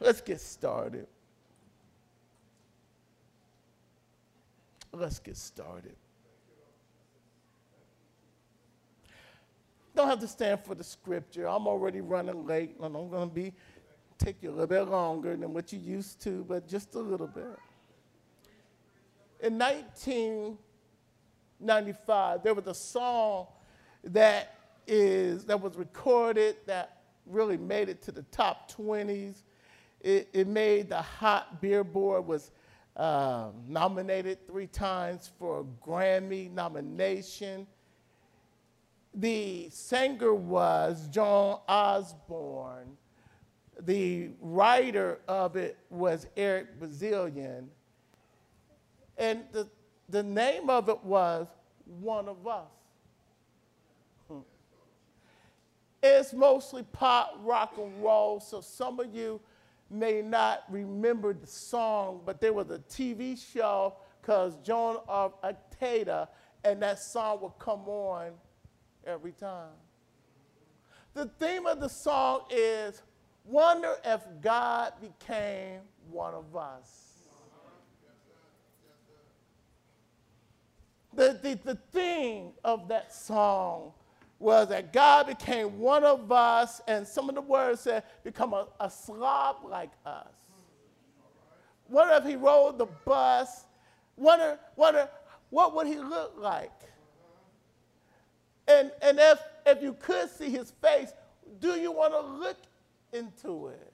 let's get started. Let's get started. Don't have to stand for the scripture. I'm already running late, and I'm going to be take you a little bit longer than what you used to, but just a little bit. In 1995, there was a song that is that was recorded that really made it to the top 20s. It, it made the Hot Billboard was um, nominated three times for a Grammy nomination. The singer was Joan Osborne. The writer of it was Eric Bazilian. And the, the name of it was One of Us. Hmm. It's mostly pop, rock, and roll, so some of you may not remember the song, but there was a TV show because Joan of Arcadia, and that song would come on every time. The theme of the song is Wonder if God became one of us. The, the, the theme of that song was that God became one of us, and some of the words said, become a, a slob like us. Wonder if he rode the bus, wonder, wonder what would he look like? And, and if, if you could see his face, do you want to look into it?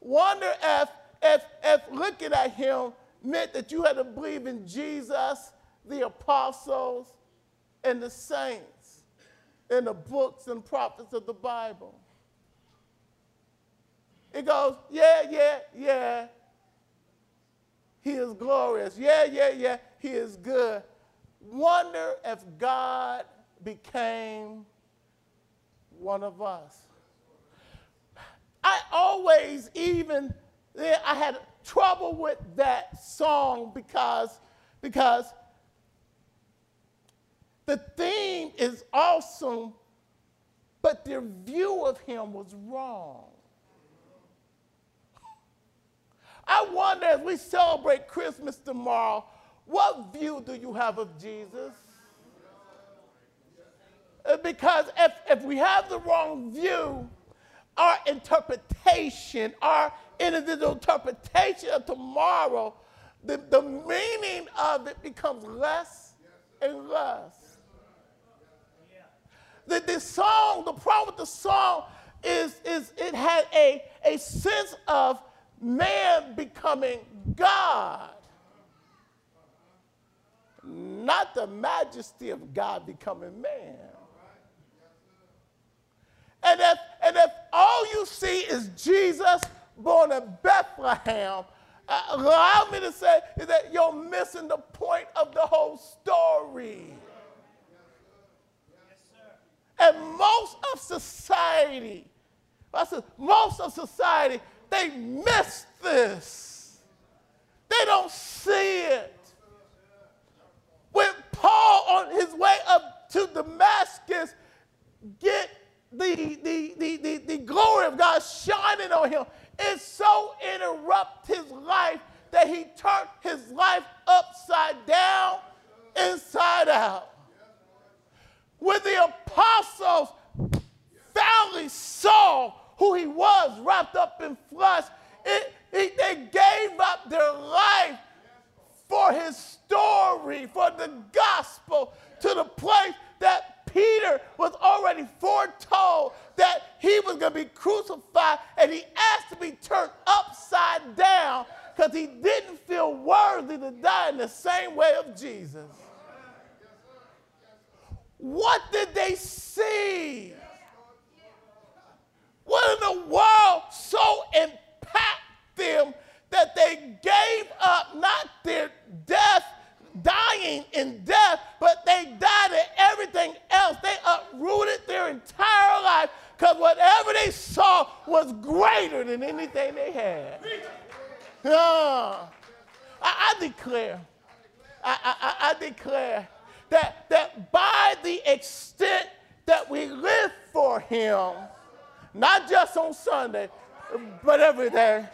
Wonder if, if, if looking at him meant that you had to believe in Jesus, the apostles, and the saints, and the books and prophets of the Bible. It goes, yeah, yeah, yeah. He is glorious. Yeah, yeah, yeah. He is good. Wonder if God became one of us. I always, even I had trouble with that song because, because the theme is awesome, but their view of him was wrong. I wonder as we celebrate Christmas tomorrow, what view do you have of Jesus? Uh, because if, if we have the wrong view, our interpretation, our individual interpretation of tomorrow, the, the meaning of it becomes less and less. The, the song, the problem with the song is, is it had a, a sense of man becoming God, not the majesty of God becoming man. And if, and if all you see is Jesus born in Bethlehem, uh, allow me to say is that you're missing the point of the whole story. And most of society, I said, most of society, they miss this. They don't see it. When Paul, on his way up to Damascus, get the, the, the, the, the glory of God shining on him, it so interrupt his life that he turned his life upside down, inside out when the apostles finally saw who he was wrapped up in flesh, it, it, they gave up their life for his story, for the gospel, to the place that Peter was already foretold that he was going to be crucified and he asked to be turned upside down because he didn't feel worthy to die in the same way of Jesus. What did they see? What in the world so impact them that they gave up not their death, dying in death, but they died in everything else. They uprooted their entire life because whatever they saw was greater than anything they had. I, I declare, I, I, I declare that, that by the extent that we live for Him, not just on Sunday, but every day.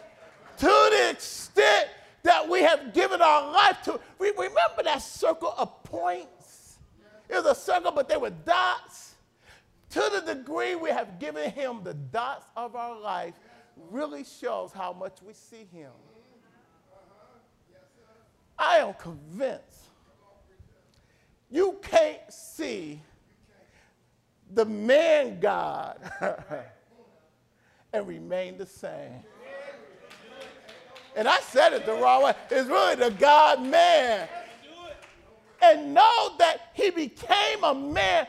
To the extent that we have given our life to. We remember that circle of points? It was a circle, but they were dots. To the degree we have given him the dots of our life, really shows how much we see him. I am convinced you can't see the man God and remain the same. And I said it the wrong way. It's really the God man. And know that he became a man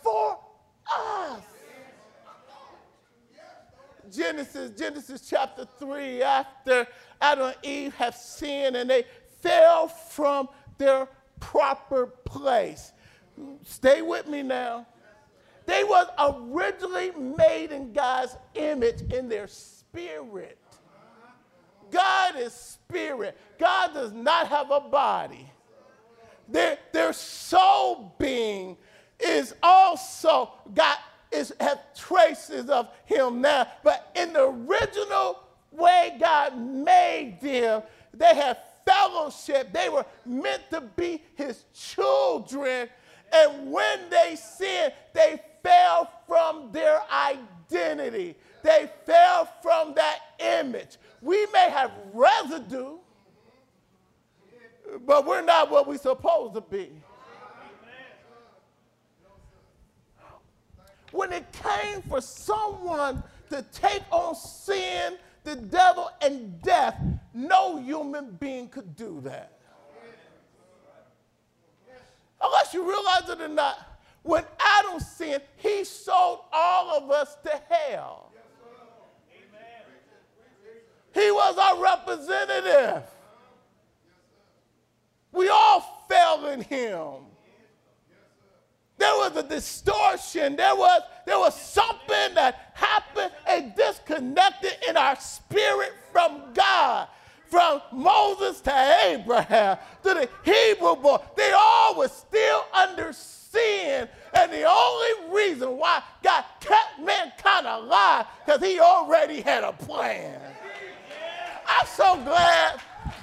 for us. Genesis, Genesis chapter 3, after Adam and Eve have sinned and they fell from their proper place. Stay with me now. They was originally made in God's image in their spirit. God is spirit. God does not have a body. Their, their soul being is also got is have traces of him now. But in the original way God made them, they have fellowship. They were meant to be his children. And when they sinned, they fell from their identity. They fell from that image. We may have residue, but we're not what we're supposed to be. When it came for someone to take on sin, the devil, and death, no human being could do that. Unless you realize it or not, when Adam sinned, he sold all of us to hell. He was our representative. We all fell in him. There was a distortion. There was, there was something that happened and disconnected in our spirit from God. From Moses to Abraham to the Hebrew boy, they all were still under sin. And the only reason why God kept mankind alive, because he already had a plan. I'm so glad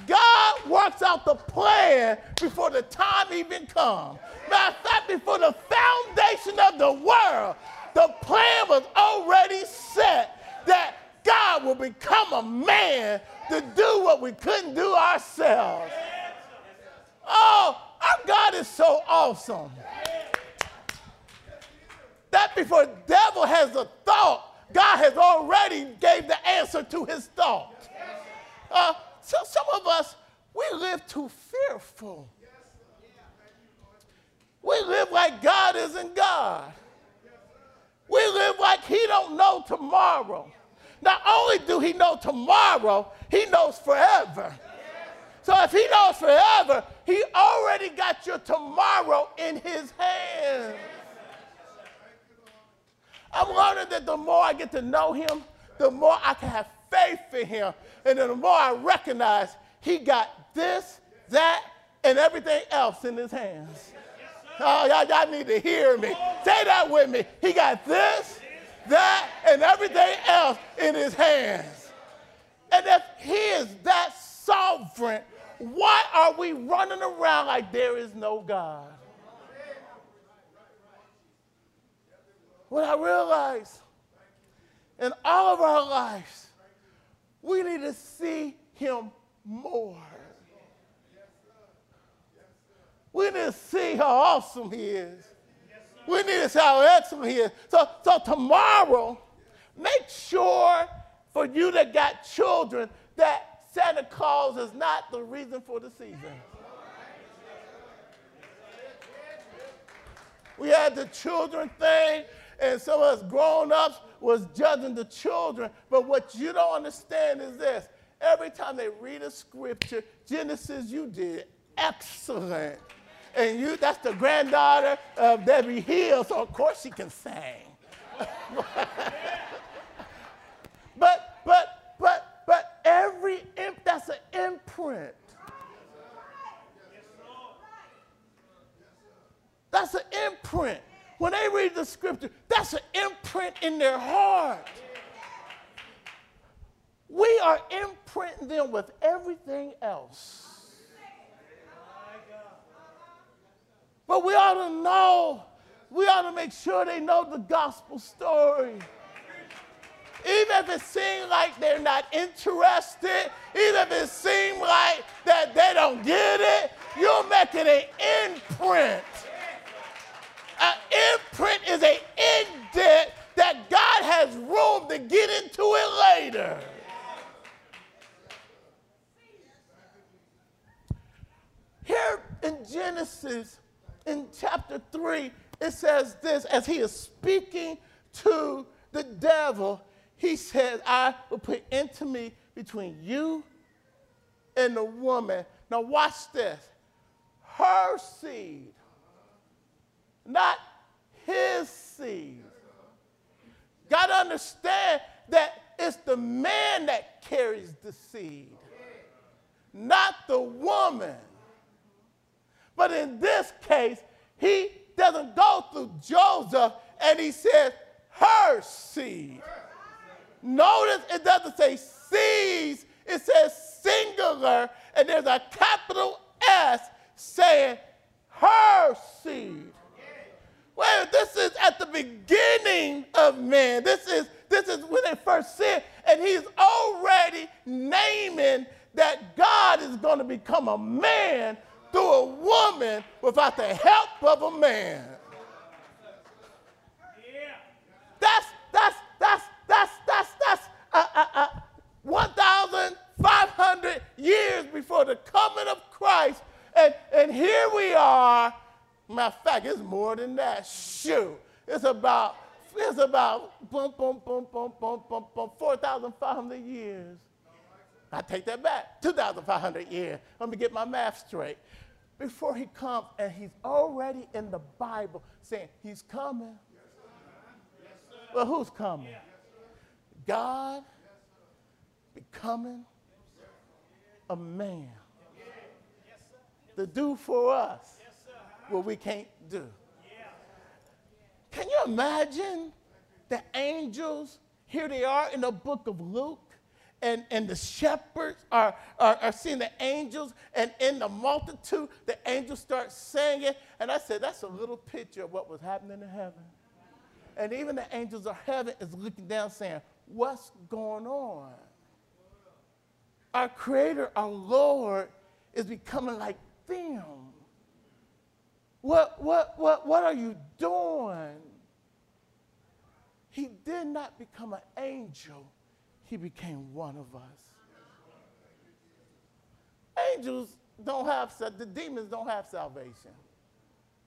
God works out the plan before the time even comes. Matter of fact, before the foundation of the world, the plan was already set that God will become a man to do what we couldn't do ourselves. Oh, our God is so awesome. That before the devil has a thought, God has already gave the answer to his thought. Uh, so some of us, we live too fearful. We live like God isn't God. We live like he don't know tomorrow. Not only do he know tomorrow, he knows forever. So if he knows forever, he already got your tomorrow in his hands. I'm learning that the more I get to know him, the more I can have faith in him. And the more I recognize he got this, that, and everything else in his hands. Oh, y'all, y'all need to hear me. Say that with me. He got this, that, and everything else in his hands. And if he is that sovereign, why are we running around like there is no God? What I realize in all of our lives, we need to see him more. We need to see how awesome he is. We need to see how excellent he is. So, so tomorrow, make sure for you that got children that Santa Claus is not the reason for the season. We had the children thing, and some of us grown ups was judging the children. But what you don't understand is this every time they read a scripture, Genesis, you did excellent. And you, that's the granddaughter of Debbie Hill, so of course she can sing. but, but, but, but every imp, that's an imprint. That's an imprint. When they read the scripture, that's an imprint in their heart. We are imprinting them with everything else. But we ought to know, we ought to make sure they know the gospel story. Even if it seems like they're not interested, even if it seems like that they don't get it, you're making an imprint. An imprint is an indent that God has room to get into it later. Here in Genesis, in chapter 3, it says this as he is speaking to the devil, he says, I will put intimacy between you and the woman. Now, watch this. Her seed, not his seed. Got to understand that it's the man that carries the seed, not the woman. But in this case, he doesn't go through Joseph and he says, her seed. Notice it doesn't say seeds, it says singular, and there's a capital S saying her seed. Well, this is at the beginning of man. This is this is when they first sin, and he's already naming that God is going to become a man through a woman without the help of a man. Years before the coming of Christ, and and here we are. Matter of fact, it's more than that. Shoot, it's about it's about boom boom boom boom boom boom boom 4,500 years. I take that back. 2,500 years. Let me get my math straight. Before he comes, and he's already in the Bible saying he's coming. Well, who's coming? God becoming a man to do for us what we can't do. Can you imagine the angels? Here they are in the book of Luke. And, and the shepherds are, are, are seeing the angels, and in the multitude, the angels start singing. And I said, That's a little picture of what was happening in heaven. And even the angels of heaven is looking down saying, What's going on? Our Creator, our Lord, is becoming like them. What, what, what, what are you doing? He did not become an angel, he became one of us. Angels don't have, the demons don't have salvation.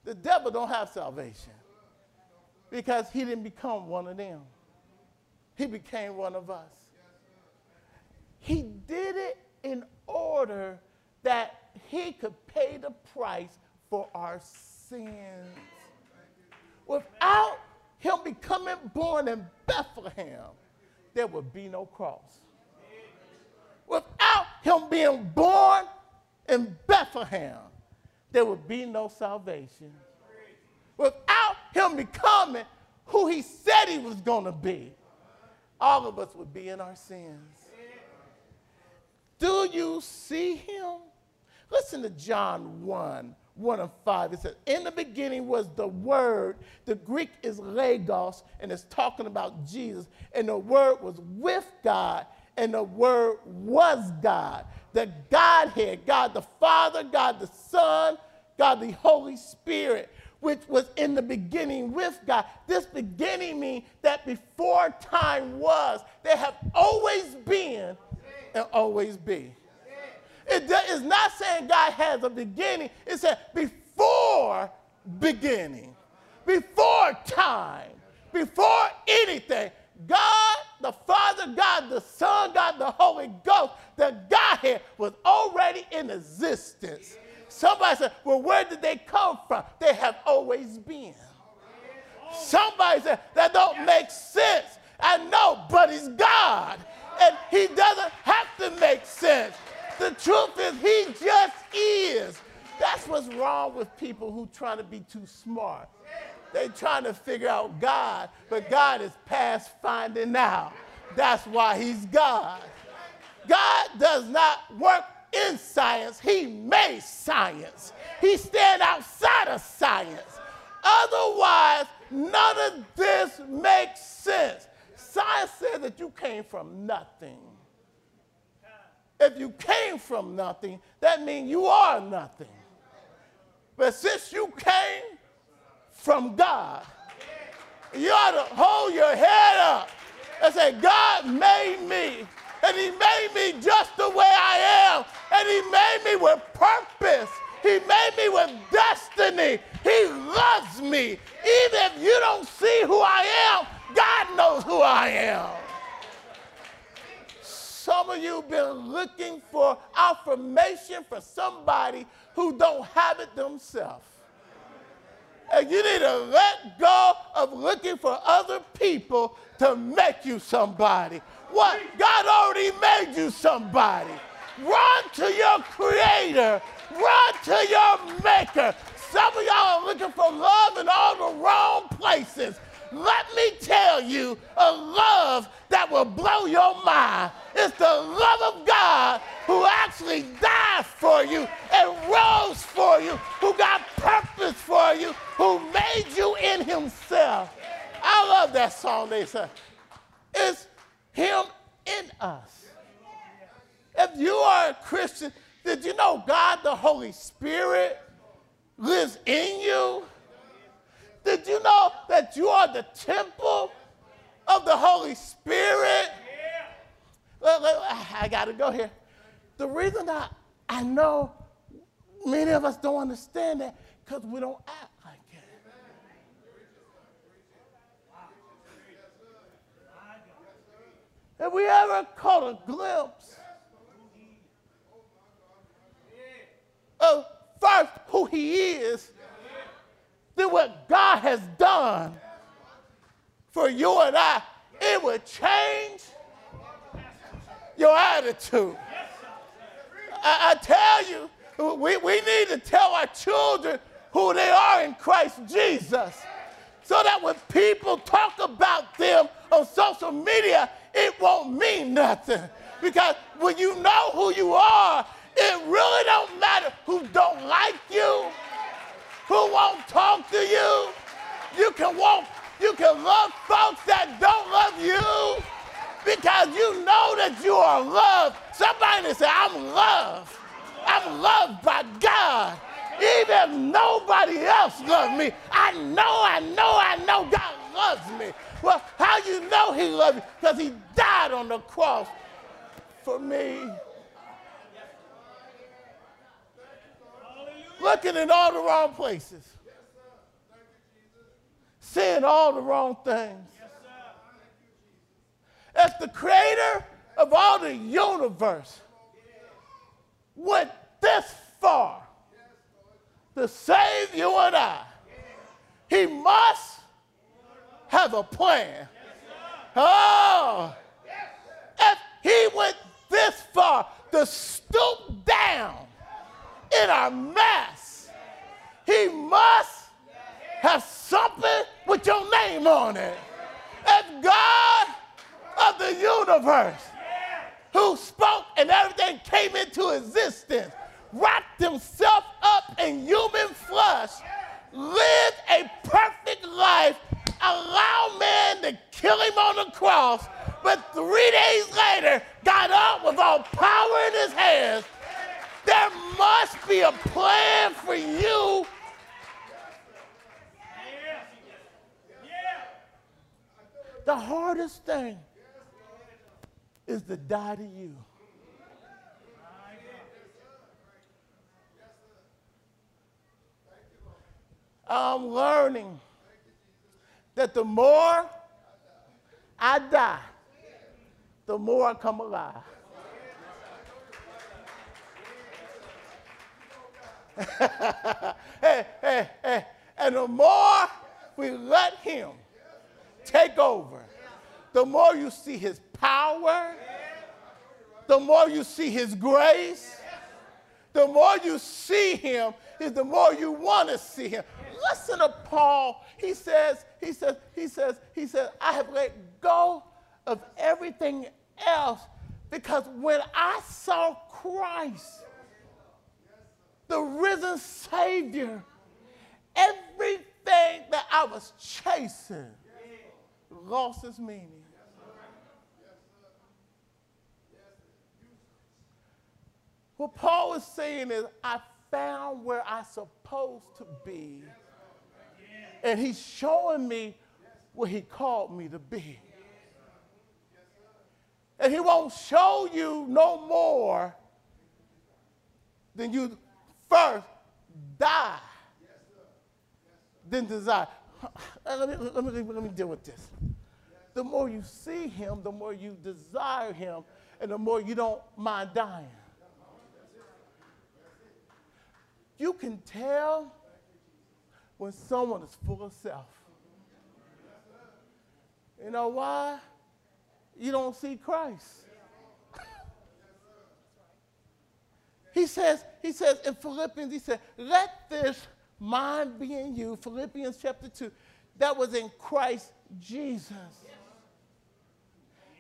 The devil don't have salvation because he didn't become one of them. He became one of us. He did it in order that he could pay the price for our sins. Without him becoming born in Bethlehem, there would be no cross. Without him being born in Bethlehem, there would be no salvation. Without him becoming who he said he was going to be, all of us would be in our sins. Do you see him? Listen to John 1 1 and 5. It says, In the beginning was the Word. The Greek is logos, and it's talking about Jesus. And the Word was with God, and the Word was God. The Godhead, God the Father, God the Son, God the Holy Spirit, which was in the beginning with God. This beginning means that before time was, there have always been and always be. It is not saying God has a beginning. It said before beginning, before time, before anything. God, the Father, God, the Son, God, the Holy Ghost, the Godhead was already in existence. Somebody said, Well, where did they come from? They have always been. Somebody said, That don't make sense. I know, but He's God. And He doesn't have to make sense. The truth is, he just is. That's what's wrong with people who trying to be too smart. They trying to figure out God, but God is past finding out. That's why he's God. God does not work in science, He made science. He stand outside of science. Otherwise, none of this makes sense. Science says that you came from nothing. If you came from nothing, that means you are nothing. But since you came from God, you ought to hold your head up and say, God made me, and He made me just the way I am, and He made me with purpose. He made me with destiny. He loves me. Even if you don't see who I am, God knows who I am. Some of you been looking for affirmation for somebody who don't have it themselves. And you need to let go of looking for other people to make you somebody. What? God already made you somebody. Run to your creator. Run to your maker. Some of y'all are looking for love in all the wrong places. Let me tell you a love that will blow your mind. It's the love of God who actually died for you and rose for you, who got purpose for you, who made you in himself. I love that song they say. It's him in us. If you are a Christian, did you know God the Holy Spirit lives in you? Did you know that you are the temple of the Holy Spirit? I got to go here. The reason I, I know many of us don't understand that because we don't act like it. Have we ever caught a glimpse of first who he is then what God has done for you and I, it would change your attitude. I, I tell you, we, we need to tell our children who they are in Christ Jesus. So that when people talk about them on social media, it won't mean nothing. Because when you know who you are, it really don't matter who don't like you who won't talk to you. You can walk, you can love folks that don't love you because you know that you are loved. Somebody say, I'm loved. I'm loved by God. Even if nobody else loves me, I know, I know, I know God loves me. Well, how you know he loves you? Because he died on the cross for me. Looking in all the wrong places, saying all the wrong things. As the creator of all the universe went this far to save you and I, he must have a plan. Oh, if he went this far to stoop down in our mess. Have something with your name on it. And God of the universe, who spoke and everything came into existence, wrapped himself up in human flesh, lived a perfect life, allowed man to kill him on the cross, but three days later got up with all power in his hands there must be a plan for you. The hardest thing is to die to you. I'm learning that the more I die, the more I come alive. hey, hey, hey. And the more we let him take over, the more you see his power, the more you see his grace, the more you see him, is the more you want to see him. Listen to Paul. He says, he says, he says, he says, I have let go of everything else Because when I saw Christ, the risen Savior, everything that I was chasing lost its meaning. What Paul is saying is, I found where I'm supposed to be. And he's showing me where he called me to be. And he won't show you no more than you first die than desire. Let me, let, me, let me deal with this. The more you see him, the more you desire him, and the more you don't mind dying. You can tell when someone is full of self. You know why? You don't see Christ. he says, he says in Philippians, he said, let this mind be in you, Philippians chapter 2, that was in Christ Jesus.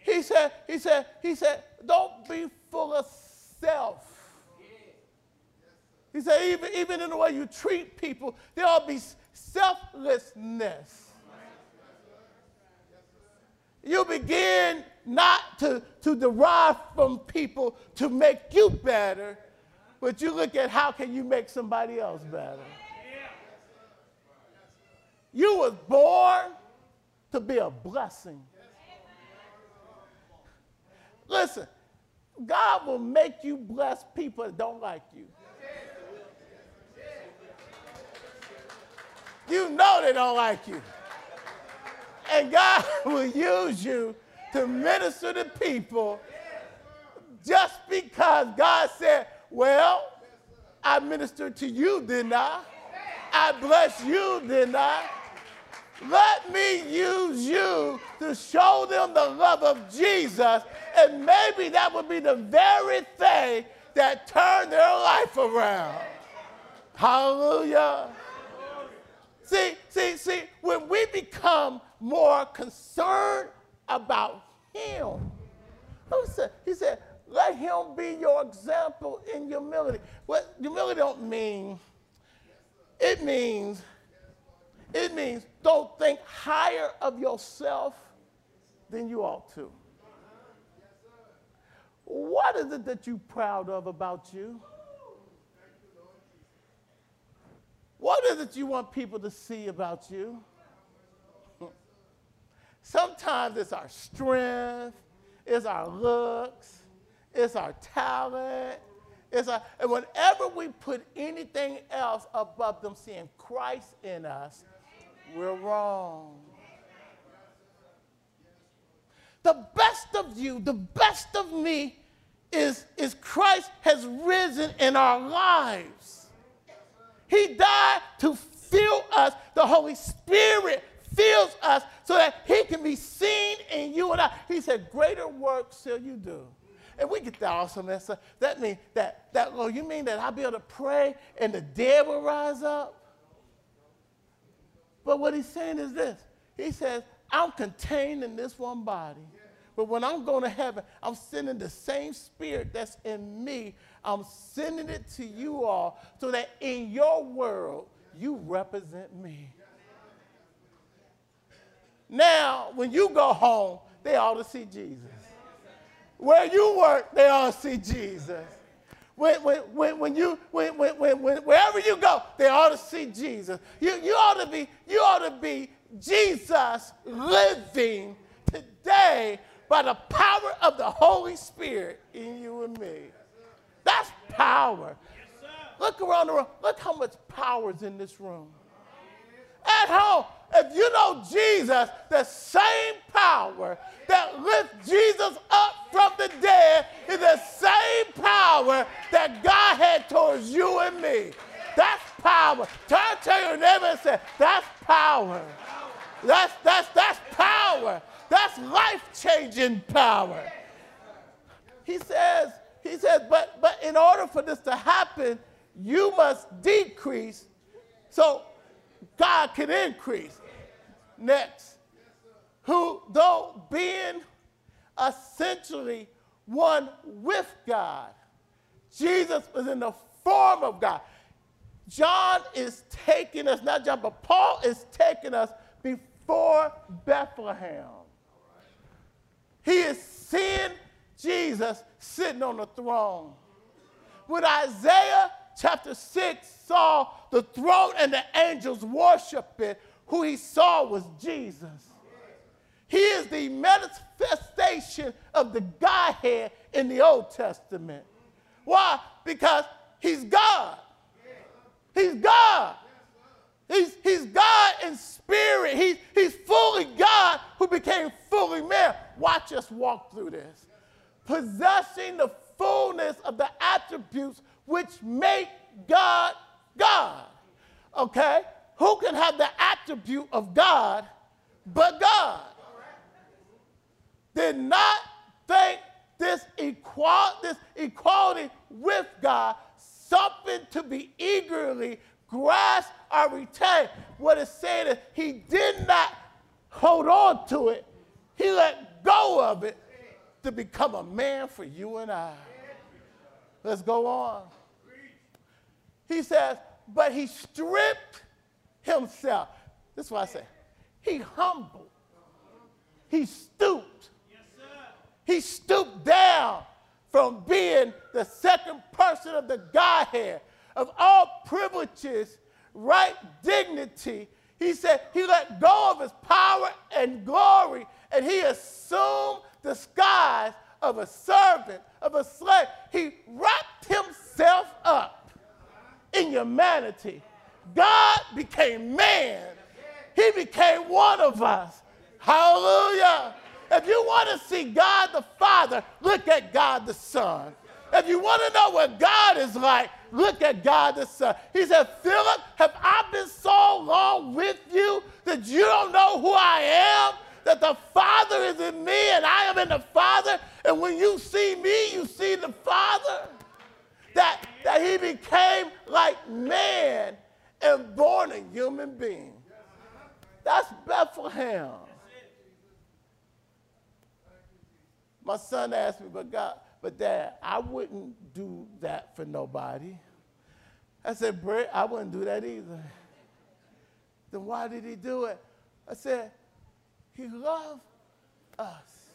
He said, he said, he said, don't be full of self. He said, even, even in the way you treat people, there'll be selflessness. You begin not to, to derive from people to make you better, but you look at how can you make somebody else better. You was born to be a blessing. Listen, God will make you bless people that don't like you. You know they don't like you. And God will use you to minister to people just because God said, Well, I ministered to you, didn't I? I blessed you, didn't I? Let me use you to show them the love of Jesus, and maybe that would be the very thing that turned their life around. Hallelujah. See, see, see, when we become more concerned about Him, listen, He said, let Him be your example in humility. What humility don't mean, it means, it means don't think higher of yourself than you ought to. What is it that you're proud of about you? What is it you want people to see about you? Sometimes it's our strength, it's our looks, it's our talent. It's our, and whenever we put anything else above them seeing Christ in us, we're wrong. The best of you, the best of me is, is Christ has risen in our lives. He died to fill us. The Holy Spirit fills us so that He can be seen in you and I. He said, Greater works shall you do. And we get that awesome. That, that means that, that, Lord, you mean that I'll be able to pray and the dead will rise up? But what he's saying is this He says, I'm contained in this one body. But when I'm going to heaven, I'm sending the same spirit that's in me. I'm sending it to you all so that in your world, you represent me. Now, when you go home, they ought to see Jesus. Where you work, they ought to see Jesus. When, when, when, you, when, when, when, wherever you go, they ought to see Jesus. You, you, ought to be, you ought to be Jesus living today by the power of the Holy Spirit in you and me. That's power. Look around the room. Look how much power is in this room. At home, if you know Jesus, the same power that lifts Jesus up from the dead is the same power that God had towards you and me. That's power. Turn to your neighbor and say, That's power. That's, that's, that's power. That's life changing power. He says, he says, but, but in order for this to happen, you must decrease so God can increase. Next, who, though being essentially one with God. Jesus was in the form of God. John is taking us, not John, but Paul is taking us before Bethlehem. He is seeing Jesus sitting on the throne. With Isaiah chapter 6 saw the throne and the angels worship it, who he saw was Jesus. He is the manifestation of the Godhead in the Old Testament. Why? Because he's God. He's God. He's, he's God in spirit. He's, he's fully God who became fully man. Watch us walk through this. Possessing the fullness of the attributes which make God God. Okay? Who can have the attribute of God but God? Did not think this, equal, this equality with God something to be eagerly grasped or retained. What it's saying is he did not hold on to it, he let go of it to become a man for you and I. Let's go on. He says, but he stripped himself. This is what I say. He humbled. He stooped. Yes, he stooped down from being the second person of the Godhead, of all privileges, right dignity. He said he let go of his power and glory, and he assumed the disguise of a servant, of a slave. He wrapped himself up in humanity. God became man. He became one of us. Hallelujah. If you want to see God the Father, look at God the Son. If you want to know what God is like, look at God the Son. He said, Philip, have I been so long with you that you don't know who I am? That the Father is in me and I am in the Father? And when you see me, you see the Father? That, that he became like man and born a human being. That's Bethlehem. My son asked me, but God, but dad, I wouldn't do that for nobody. I said, Brett, I wouldn't do that either. Then why did he do it? I said, he loved us.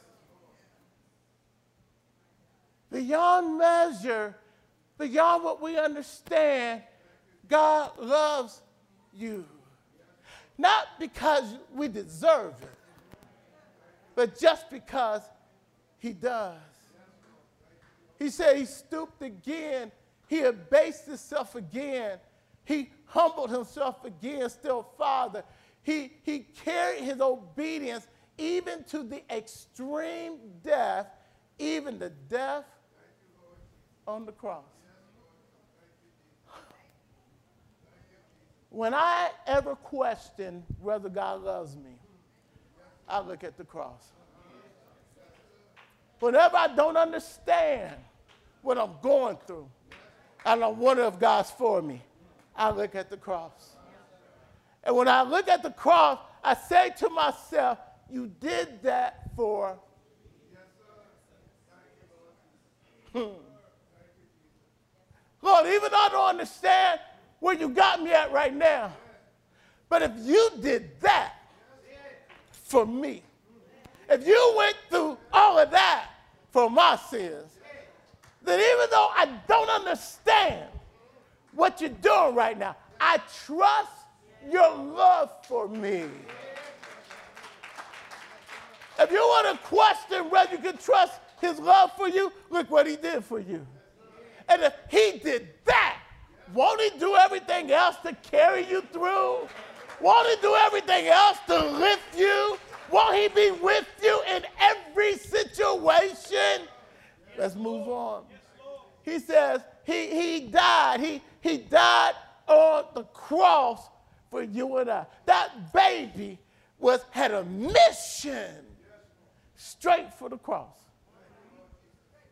Beyond measure, beyond what we understand, God loves you. Not because we deserve it, but just because he does. He said he stooped again. He abased himself again. He humbled himself again, still Father. He, he carried his obedience even to the extreme death, even the death on the cross. When I ever question whether God loves me, I look at the cross. Whenever I don't understand what I'm going through, and I wonder if God's for me, I look at the cross. And when I look at the cross, I say to myself, You did that for. Hmm. Lord, even though I don't understand where you got me at right now, but if you did that for me, if you went through all of that for my sins. then even though I don't understand what you're doing right now, I trust your love for me. If you want to question whether you can trust his love for you, look what he did for you. And if he did that, won't he do everything else to carry you through? Won't he do everything else to lift you? Won't he be with you in every situation? Let's move on. He says he, he died. He, he died on the cross for you and I. That baby was had a mission straight for the cross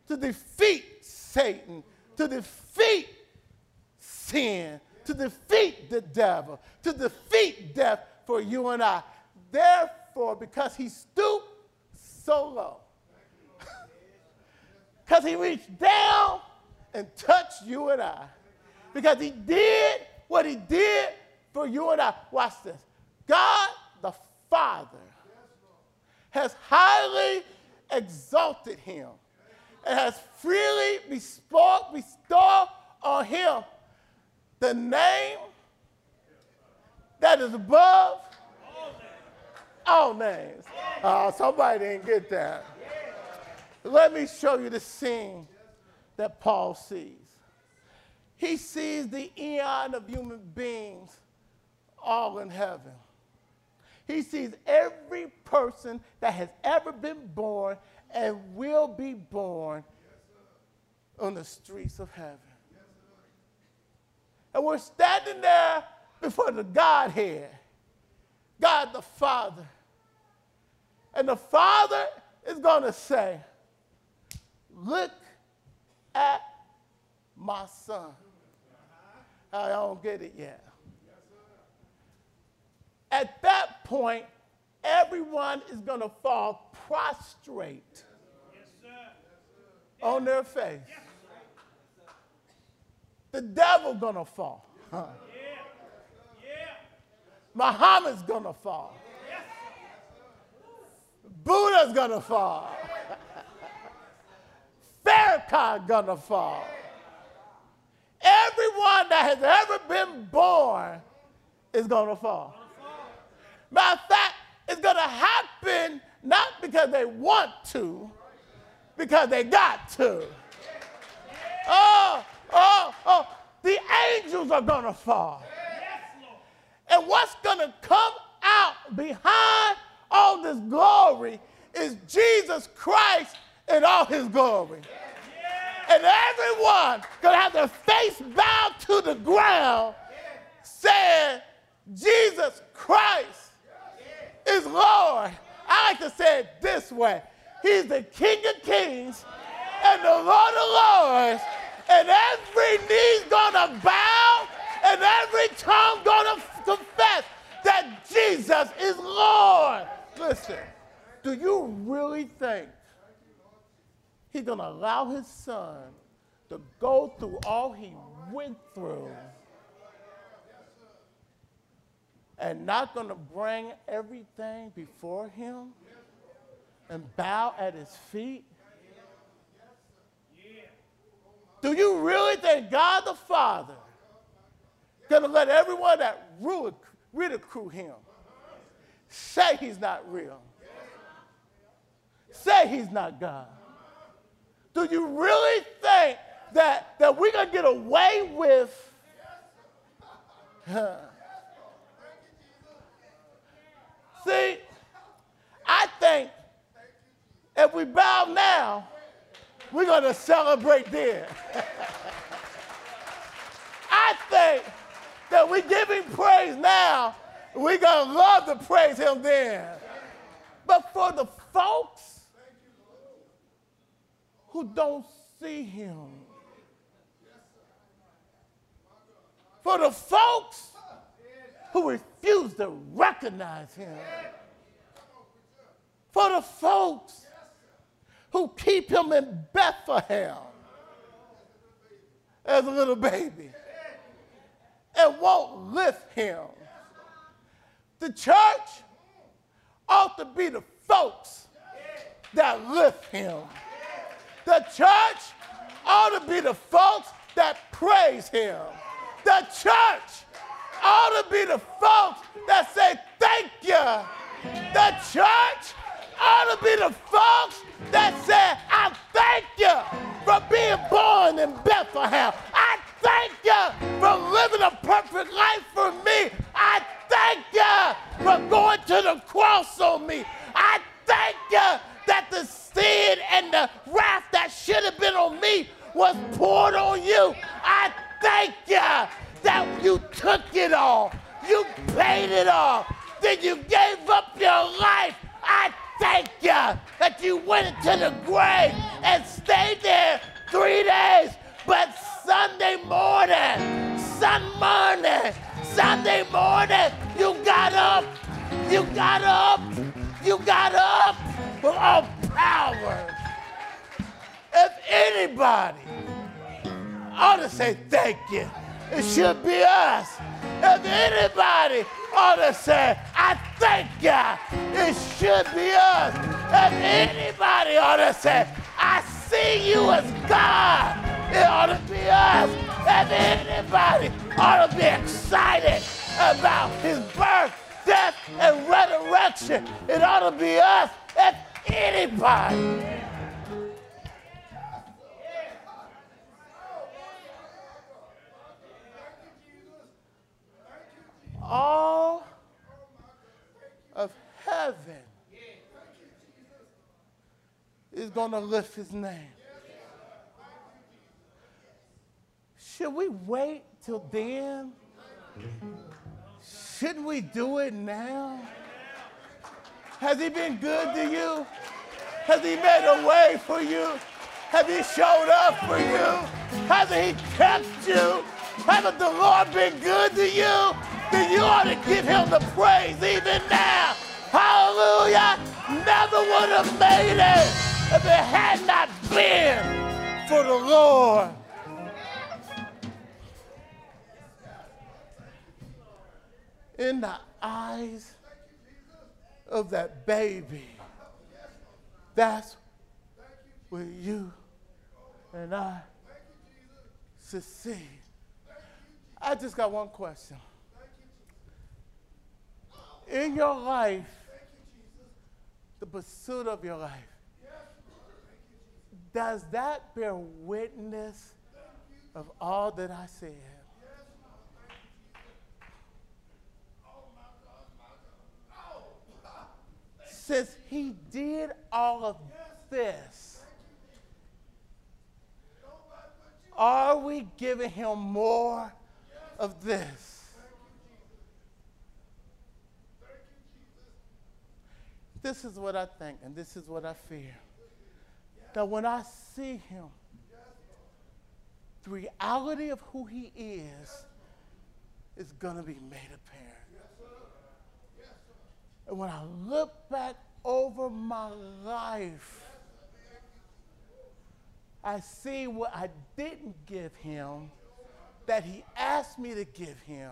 to defeat Satan, to defeat sin, to defeat the devil, to defeat death for you and I. Therefore, because he stooped so low, Because he reached down and touched you and I. Because he did what he did for you and I. Watch this. God the Father has highly exalted him and has freely bestowed, on him the name that is above all names. Oh, somebody didn't get that. Let me show you the scene that Paul sees. He sees the eon of human beings all in heaven. He sees every person that has ever been born and will be born on the streets of heaven. And we're standing there before the Godhead, God the Father. And the Father is going to say, Look at my son. I don't get it yet. At that point, everyone is going to fall prostrate on their face. The devil to fall. Huh. Muhammad's going to fall. Yes. Buddha's to fall. Farrakhan to fall. Everyone that has ever been born is to fall. Matter of fact, it's to happen not because they want to, because they got to. Oh, oh, oh, the angels are going to fall. And what's going to come out behind all this glory is Jesus Christ in all his glory. And everyone going to have their face bowed to the ground saying, Jesus Christ is Lord. I like to say it this way He's the King of Kings and the Lord of Lords, and every knee's gonna bow and every tongue gonna confess that Jesus is Lord. Listen, do you really think He's gonna allow His Son to go through all He went through? and not to bring everything before him and bow at his feet? Do you really think God the Father going to let everyone that ridicule him say he's not real? Say he's not God? Do you really think that, that we're going to get away with? See, I think if we bow now, we're going to celebrate then. I think that we give him praise now, we're going to love to praise him then. But for the folks who don't see him, for the folks who refuse to recognize him. For the folks who keep him in Bethlehem as a little baby and won't lift him. The church ought to be the folks that lift him. The church ought to be the folks that praise him. The church ought to be the folks that say thank you. The church ought to be the folks that say, I thank you for being born in Bethlehem. I thank you for living a perfect life for me. I thank you for going to the cross on me. I thank you that the sin and the wrath that should have been on me was poured on you. I thank you that you took it all. You paid it all. Then you gave up your life. I thank you that you went to the grave and stayed there three days. But Sunday morning, Sunday morning, Sunday morning, you got up. You got up. You got up with all power. If anybody ought to say thank you, it should be us. If anybody ought to say, I thank God. Uh, it should be us. If anybody ought to say, I see you as God, it ought to be us. If anybody ought to be excited about his birth, death, and resurrection, it ought to be us. If anybody. All of heaven is going to lift his name. Should we wait till then? Shouldn't we do it now? Has he been good to you? Has he made a way for you? Has he showed up for you? Hasn't he kept you? Hasn't the Lord been good to you? Then you ought to give him the praise even now. Hallelujah. Never would have made it if it had not been for the Lord. In the eyes of that baby, that's where you and I succeed. I just got one question. In your life, the pursuit of your life, does that bear witness of all that I said? Since he did all of this, are we giving him more of this? This is what I think, and this is what I fear. That when I see him, the reality of who he is is going to be made apparent. And when I look back over my life, I see what I didn't give him that he asked me to give him,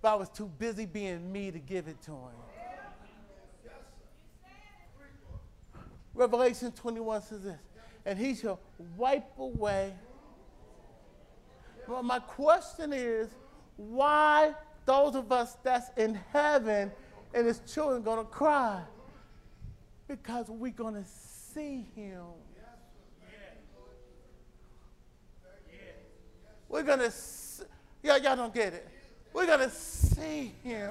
but I was too busy being me to give it to him. Revelation 21 says this, and he shall wipe away. Well, my question is, why those of us that's in heaven and his children gonna cry? Because we're gonna see him. We're gonna, see, yeah, y'all don't get it. We're gonna see him.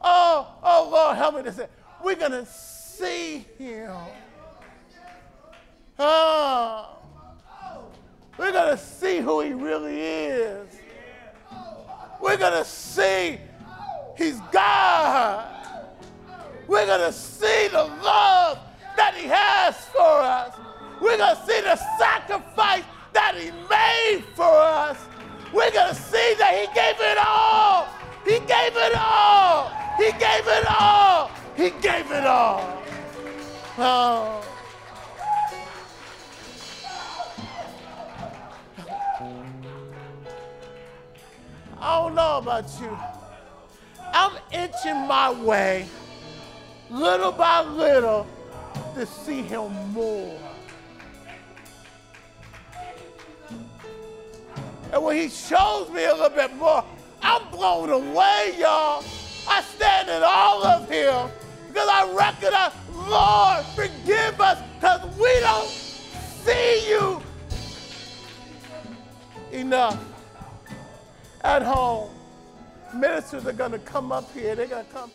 Oh, oh Lord, help me to say. We're going to see him. Oh, we're going to see who he really is. We're going to see he's God. We're going to see the love that he has for us. We're going to see the sacrifice that he made for us. We're going to see that he gave it all. He gave it all. He gave it all. He gave it all. Oh. I don't know about you. I'm inching my way, little by little, to see him more. And when he shows me a little bit more, I'm blown away, y'all. I stand in all of him because I recognize, Lord, forgive us because we don't see you enough at home. Ministers are going to come up here. They're going to come.